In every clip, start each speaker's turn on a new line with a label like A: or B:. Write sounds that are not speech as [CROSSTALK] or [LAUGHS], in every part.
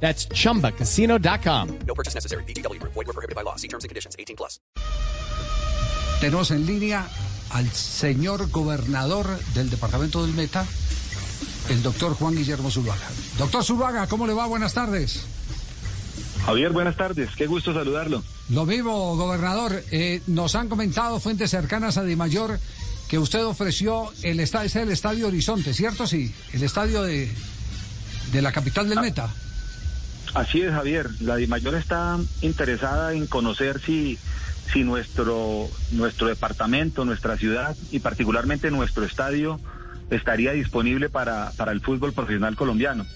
A: That's chumbacasino.com.
B: No purchase necessary. BGW. Void were prohibited by law. See terms and conditions. 18 plus.
C: Tenemos en línea al señor gobernador del departamento del Meta, el doctor Juan Guillermo Zuluaga. Doctor Zuluaga, ¿cómo le va? Buenas tardes.
D: Javier, buenas tardes. Qué gusto saludarlo.
C: Lo mismo, gobernador. Eh, nos han comentado fuentes cercanas a Di Mayor que usted ofreció el estadio, es el estadio Horizonte, ¿cierto? Sí, el estadio de, de la capital del Meta.
D: Así es, Javier. La DIMAYOR está interesada en conocer si, si nuestro, nuestro departamento, nuestra ciudad y particularmente nuestro estadio estaría disponible para, para el fútbol profesional colombiano.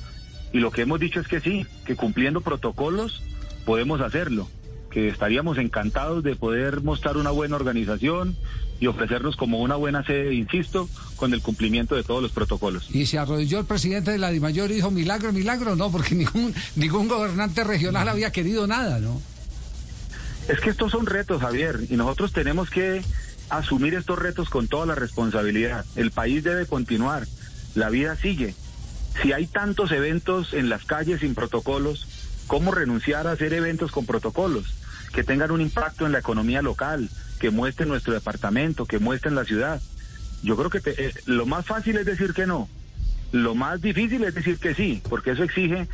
D: Y lo que hemos dicho es que sí, que cumpliendo protocolos podemos hacerlo, que estaríamos encantados de poder mostrar una buena organización y ofrecernos como una buena sede, insisto, con el cumplimiento de todos los protocolos.
C: Y se arrodilló el presidente de la DIMAYOR y dijo, milagro, milagro, no, porque [LAUGHS] ningún, ningún gobernante regional había querido nada, ¿no?
D: Es que estos son retos, Javier, y nosotros tenemos que asumir estos retos con toda la responsabilidad. El país debe continuar, la vida sigue. Si hay tantos eventos en las calles sin protocolos, ¿cómo renunciar a hacer eventos con protocolos? Que tengan un impacto en la economía local, que muestren nuestro departamento, que muestren la ciudad. Yo creo que te- eh, lo más fácil es decir que no. Lo más difícil es decir que sí, porque eso exige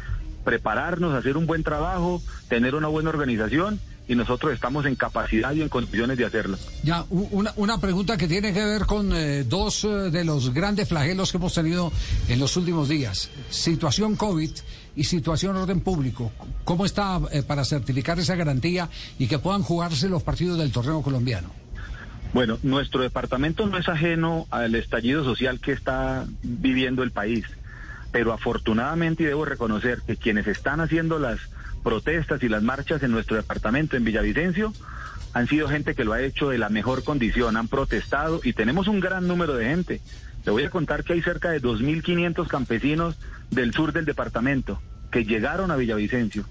D: prepararnos, hacer un buen trabajo, tener una buena organización y nosotros estamos en capacidad y en condiciones de hacerlo.
C: Ya, una, una pregunta que tiene que ver con eh, dos eh, de los grandes flagelos que hemos tenido en los últimos días. Situación COVID y situación orden público. ¿Cómo está eh, para certificar esa garantía y que puedan jugarse los partidos del torneo colombiano?
D: Bueno, nuestro departamento no es ajeno al estallido social que está viviendo el país, pero afortunadamente y debo reconocer que quienes están haciendo las protestas y las marchas en nuestro departamento en Villavicencio han sido gente que lo ha hecho de la mejor condición, han protestado y tenemos un gran número de gente. Le voy a contar que hay cerca de 2.500 campesinos del sur del departamento que llegaron a Villavicencio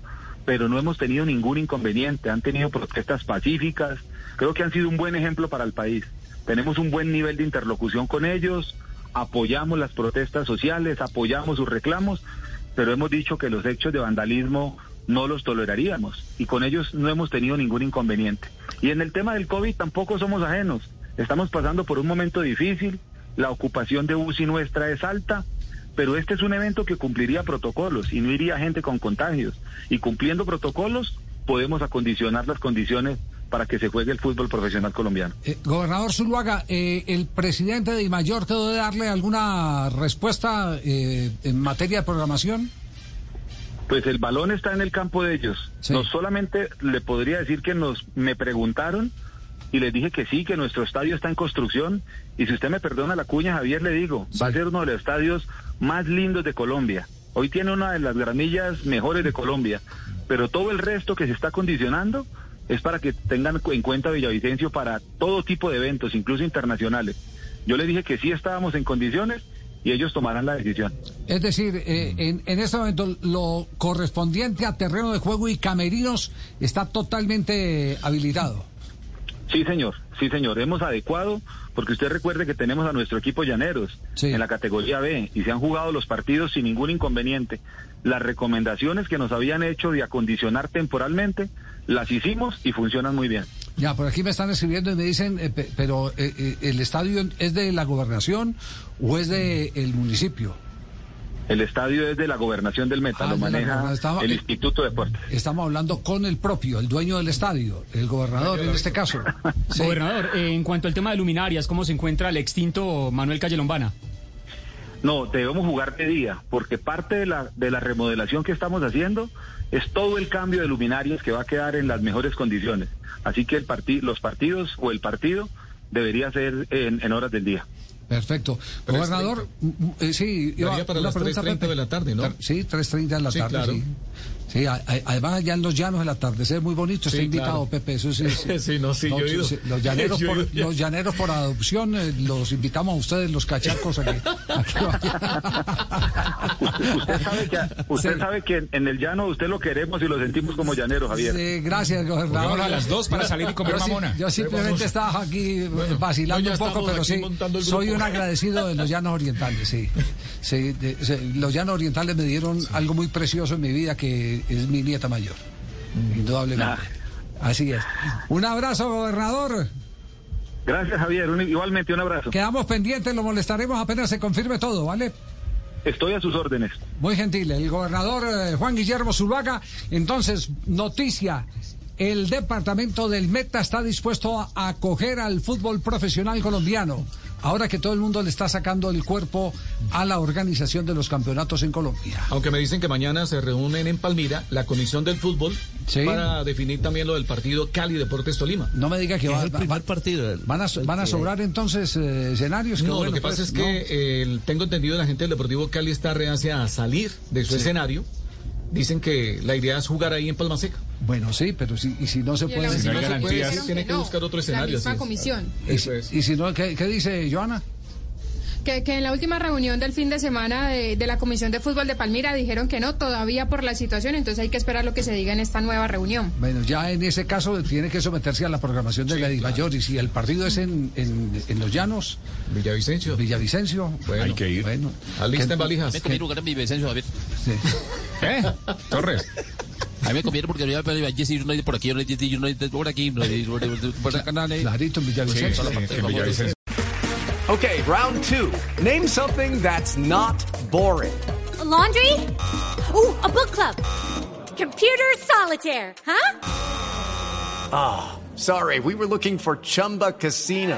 D: pero no hemos tenido ningún inconveniente. Han tenido protestas pacíficas. Creo que han sido un buen ejemplo para el país. Tenemos un buen nivel de interlocución con ellos, apoyamos las protestas sociales, apoyamos sus reclamos, pero hemos dicho que los hechos de vandalismo no los toleraríamos y con ellos no hemos tenido ningún inconveniente. Y en el tema del COVID tampoco somos ajenos. Estamos pasando por un momento difícil, la ocupación de UCI nuestra es alta, pero este es un evento que cumpliría protocolos y no iría gente con contagios. Y cumpliendo protocolos podemos acondicionar las condiciones para que se juegue el fútbol profesional colombiano.
C: Eh, gobernador Zuluaga, eh, ¿el presidente de Mayor te debe darle alguna respuesta eh, en materia de programación?
D: Pues el balón está en el campo de ellos.
C: Sí.
D: No solamente le podría decir que nos me preguntaron y les dije que sí, que nuestro estadio está en construcción. Y si usted me perdona la cuña, Javier, le digo, va a ser uno de los estadios más lindos de Colombia. Hoy tiene una de las gramillas mejores de Colombia, pero todo el resto que se está condicionando es para que tengan en cuenta Villavicencio para todo tipo de eventos, incluso internacionales. Yo les dije que sí estábamos en condiciones y ellos tomarán la decisión.
C: Es decir, eh, en, en este momento lo correspondiente a terreno de juego y camerinos está totalmente habilitado.
D: Sí, señor, sí, señor. Hemos adecuado, porque usted recuerde que tenemos a nuestro equipo Llaneros
C: Sí.
D: en la categoría B y se han jugado los partidos sin ningún inconveniente. Las recomendaciones que nos habían hecho de acondicionar temporalmente, las hicimos y funcionan muy bien.
C: Ya, por aquí me están escribiendo y me dicen, eh, pe- pero eh, eh, ¿el estadio es de la gobernación o es de el municipio?
D: El estadio es de la gobernación del Meta,
C: Ah,
D: lo
C: de
D: maneja el Instituto de Deportes.
C: Estamos hablando con el propio, el dueño del estadio, el gobernador en este caso. [LAUGHS] Sí.
E: Gobernador, eh, en cuanto al tema de luminarias, ¿cómo se encuentra el extinto Manuel Calle Lombana?
D: No, debemos jugar de día, porque parte de la, de la remodelación que estamos haciendo es todo el cambio de luminarias que va a quedar en las mejores condiciones. Así que el parti los partidos o el partido debería ser en, en horas del día.
C: Perfecto. Gobernador, mm, eh, sí, iba-
F: para las
C: pregunta,
F: 3:30
C: Pepe.
F: de la tarde, ¿no?
C: Sí, 3.30 de la
F: Sí,
C: tarde,
F: claro.
C: sí. Sí, a- a- además allá en los llanos el atardecer es muy bonito, está
F: Sí,
C: invitado
F: claro.
C: Pepe, eso sí. [LAUGHS]
F: Sí, no, sí, yo
C: Los [LAUGHS] llaneros,
F: Yo
C: por, los llaneros por adopción, eh, los invitamos a ustedes, los cachacos, aquí. aquí
D: Usted sabe que, usted
C: Sí.
D: sabe que en, en el llano usted lo queremos y lo sentimos como llanero, Javier.
C: Sí, gracias, gobernador.
E: A las dos para salir y comer mamona.
C: yo simplemente estaba aquí eh, vacilando un poco, pero sí, soy un agradecido de los llanos orientales, sí. Sí, de- se- los llanos orientales me dieron algo muy precioso en mi vida, que es mi nieta mayor, indudablemente. Así es. Un abrazo, gobernador.
D: Gracias, Javier. Un- igualmente, un abrazo.
C: Quedamos pendientes, lo molestaremos apenas se confirme todo, ¿vale?
D: Estoy a sus órdenes.
C: Muy gentil, el gobernador eh, Juan Guillermo Zuluaga. Entonces, noticia. El departamento del Meta está dispuesto a acoger al fútbol profesional colombiano. Ahora que todo el mundo le está sacando el cuerpo a la organización de los campeonatos en Colombia.
F: Aunque me dicen que mañana se reúnen en Palmira la comisión del fútbol
C: Sí.
F: para definir también lo del partido Cali Deportes Tolima.
C: No me diga que va,
G: Es el
C: va-
G: primer partido.
C: van, a, van a sobrar entonces eh, escenarios. Qué
F: No,
C: bueno,
F: lo que
C: pues,
F: pasa es
C: ¿no?
F: que eh, tengo entendido la gente del Deportivo Cali está reacia a salir de su escenario. Dicen que la idea es jugar ahí en Palma Seca.
C: Bueno, sí, pero si, y si no se
H: en la
C: puede...
H: última
F: no se puede,
H: dijeron
F: sí, tiene que
H: no,
F: buscar otro
H: La
F: escenario,
H: misma
F: así es.
H: comisión.
C: y, si- y si no, ¿qué, qué dice Joana?
H: Que, que en la última reunión del fin de semana de, de la Comisión de Fútbol de Palmira dijeron que no, todavía por la situación, entonces hay que esperar lo que se diga en esta nueva reunión.
C: Bueno, ya en ese caso tiene que someterse a la programación de la Mayor y si el partido es en, en, en Los Llanos,
F: Villavicencio.
C: Villavicencio,
F: Bueno,
G: Hay que ir.
C: bueno,
F: alisten
C: que-
F: valijas.
G: Me conviene lugar en David.
C: sí. [LAUGHS]
E: ¿Eh? Torres.
G: A mí me conviene porque yo voy a Jesse United por aquí, United United por aquí, United por- por acá, nada,
C: clarito en Villavicencio.
E: en
B: Okay, round two. Name something that's not boring.
I: A laundry? Ooh, a book club. Computer solitaire, huh?
B: Ah, sorry, we were looking for Chumba Casino.